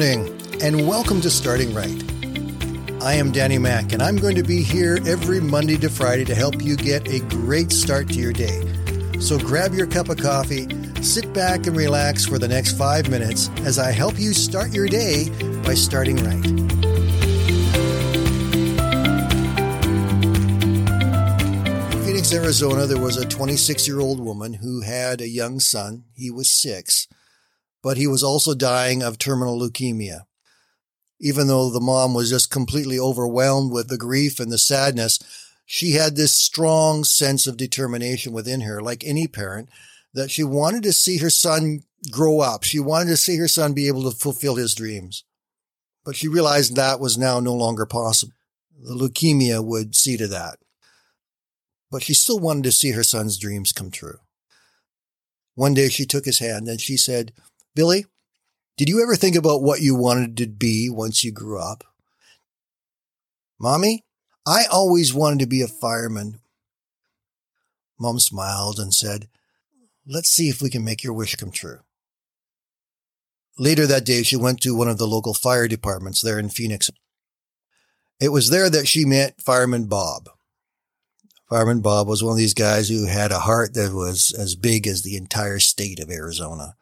and welcome to Starting Right. I am Danny Mack, and I'm going to be here every Monday to Friday to help you get a great start to your day. So grab your cup of coffee, sit back, and relax for the next five minutes as I help you start your day by starting right. Arizona, there was a 26 year old woman who had a young son. He was six, but he was also dying of terminal leukemia even though the mom was just completely overwhelmed with the grief and the sadness, she had this strong sense of determination within her, like any parent, that she wanted to see her son grow up. She wanted to see her son be able to fulfill his dreams. But she realized that was now no longer possible. The leukemia would see to that. But she still wanted to see her son's dreams come true. One day she took his hand and she said, Billy, did you ever think about what you wanted to be once you grew up? Mommy, I always wanted to be a fireman. Mom smiled and said, Let's see if we can make your wish come true. Later that day, she went to one of the local fire departments there in Phoenix. It was there that she met Fireman Bob. Fireman Bob was one of these guys who had a heart that was as big as the entire state of Arizona.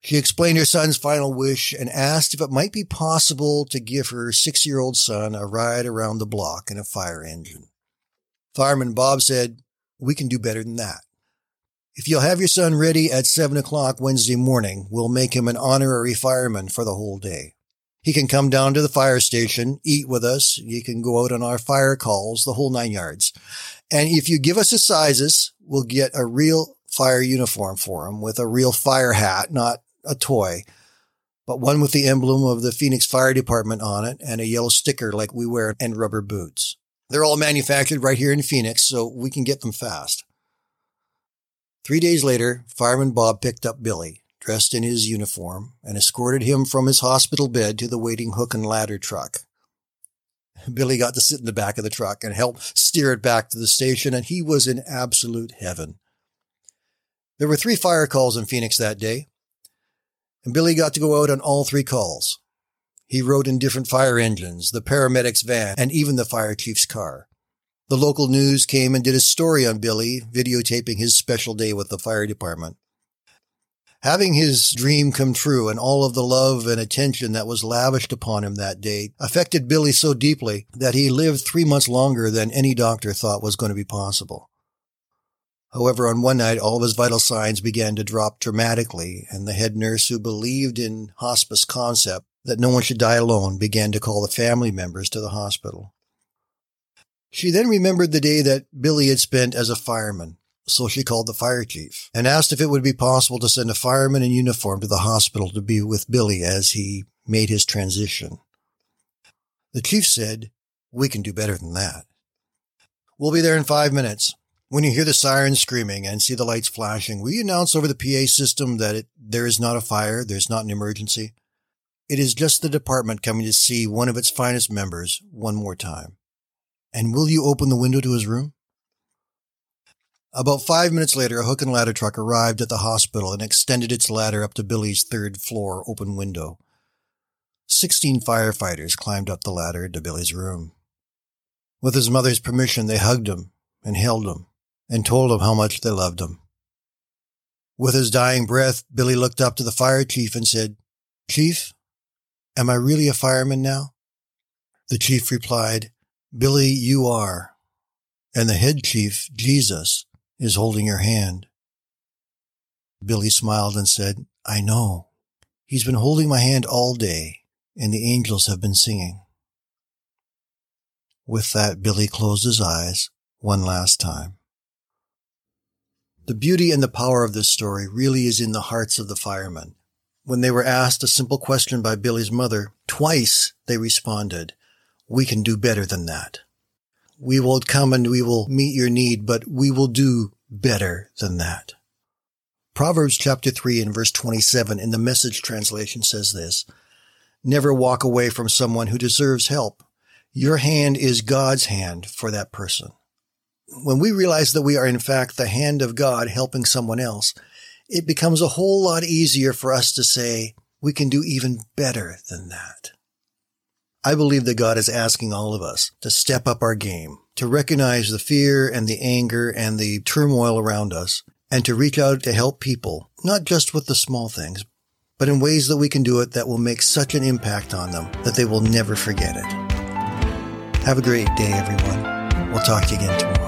She explained her son's final wish and asked if it might be possible to give her six year old son a ride around the block in a fire engine. Fireman Bob said, We can do better than that. If you'll have your son ready at seven o'clock Wednesday morning, we'll make him an honorary fireman for the whole day. He can come down to the fire station, eat with us. He can go out on our fire calls, the whole nine yards. And if you give us his sizes, we'll get a real fire uniform for him with a real fire hat, not a toy, but one with the emblem of the Phoenix Fire Department on it and a yellow sticker like we wear and rubber boots. They're all manufactured right here in Phoenix, so we can get them fast. Three days later, Fireman Bob picked up Billy, dressed in his uniform, and escorted him from his hospital bed to the waiting hook and ladder truck. Billy got to sit in the back of the truck and help steer it back to the station, and he was in absolute heaven. There were three fire calls in Phoenix that day and Billy got to go out on all three calls. He rode in different fire engines, the paramedics' van, and even the fire chief's car. The local news came and did a story on Billy, videotaping his special day with the fire department. Having his dream come true and all of the love and attention that was lavished upon him that day affected Billy so deeply that he lived three months longer than any doctor thought was going to be possible. However, on one night, all of his vital signs began to drop dramatically, and the head nurse who believed in hospice concept that no one should die alone began to call the family members to the hospital. She then remembered the day that Billy had spent as a fireman, so she called the fire chief and asked if it would be possible to send a fireman in uniform to the hospital to be with Billy as he made his transition. The chief said, We can do better than that. We'll be there in five minutes. When you hear the sirens screaming and see the lights flashing, will you announce over the PA system that it, there is not a fire, there's not an emergency? It is just the department coming to see one of its finest members one more time. And will you open the window to his room? About five minutes later, a hook and ladder truck arrived at the hospital and extended its ladder up to Billy's third floor open window. Sixteen firefighters climbed up the ladder to Billy's room. With his mother's permission, they hugged him and held him and told him how much they loved him. With his dying breath, Billy looked up to the fire chief and said, Chief, am I really a fireman now? The chief replied, Billy, you are. And the head chief, Jesus, is holding your hand. Billy smiled and said, I know. He's been holding my hand all day, and the angels have been singing. With that, Billy closed his eyes one last time. The beauty and the power of this story really is in the hearts of the firemen. When they were asked a simple question by Billy's mother, twice they responded, We can do better than that. We will come and we will meet your need, but we will do better than that. Proverbs chapter 3 and verse 27 in the message translation says this, Never walk away from someone who deserves help. Your hand is God's hand for that person when we realize that we are in fact the hand of God helping someone else, it becomes a whole lot easier for us to say, we can do even better than that. I believe that God is asking all of us to step up our game, to recognize the fear and the anger and the turmoil around us, and to reach out to help people, not just with the small things, but in ways that we can do it that will make such an impact on them that they will never forget it. Have a great day, everyone. We'll talk to you again tomorrow.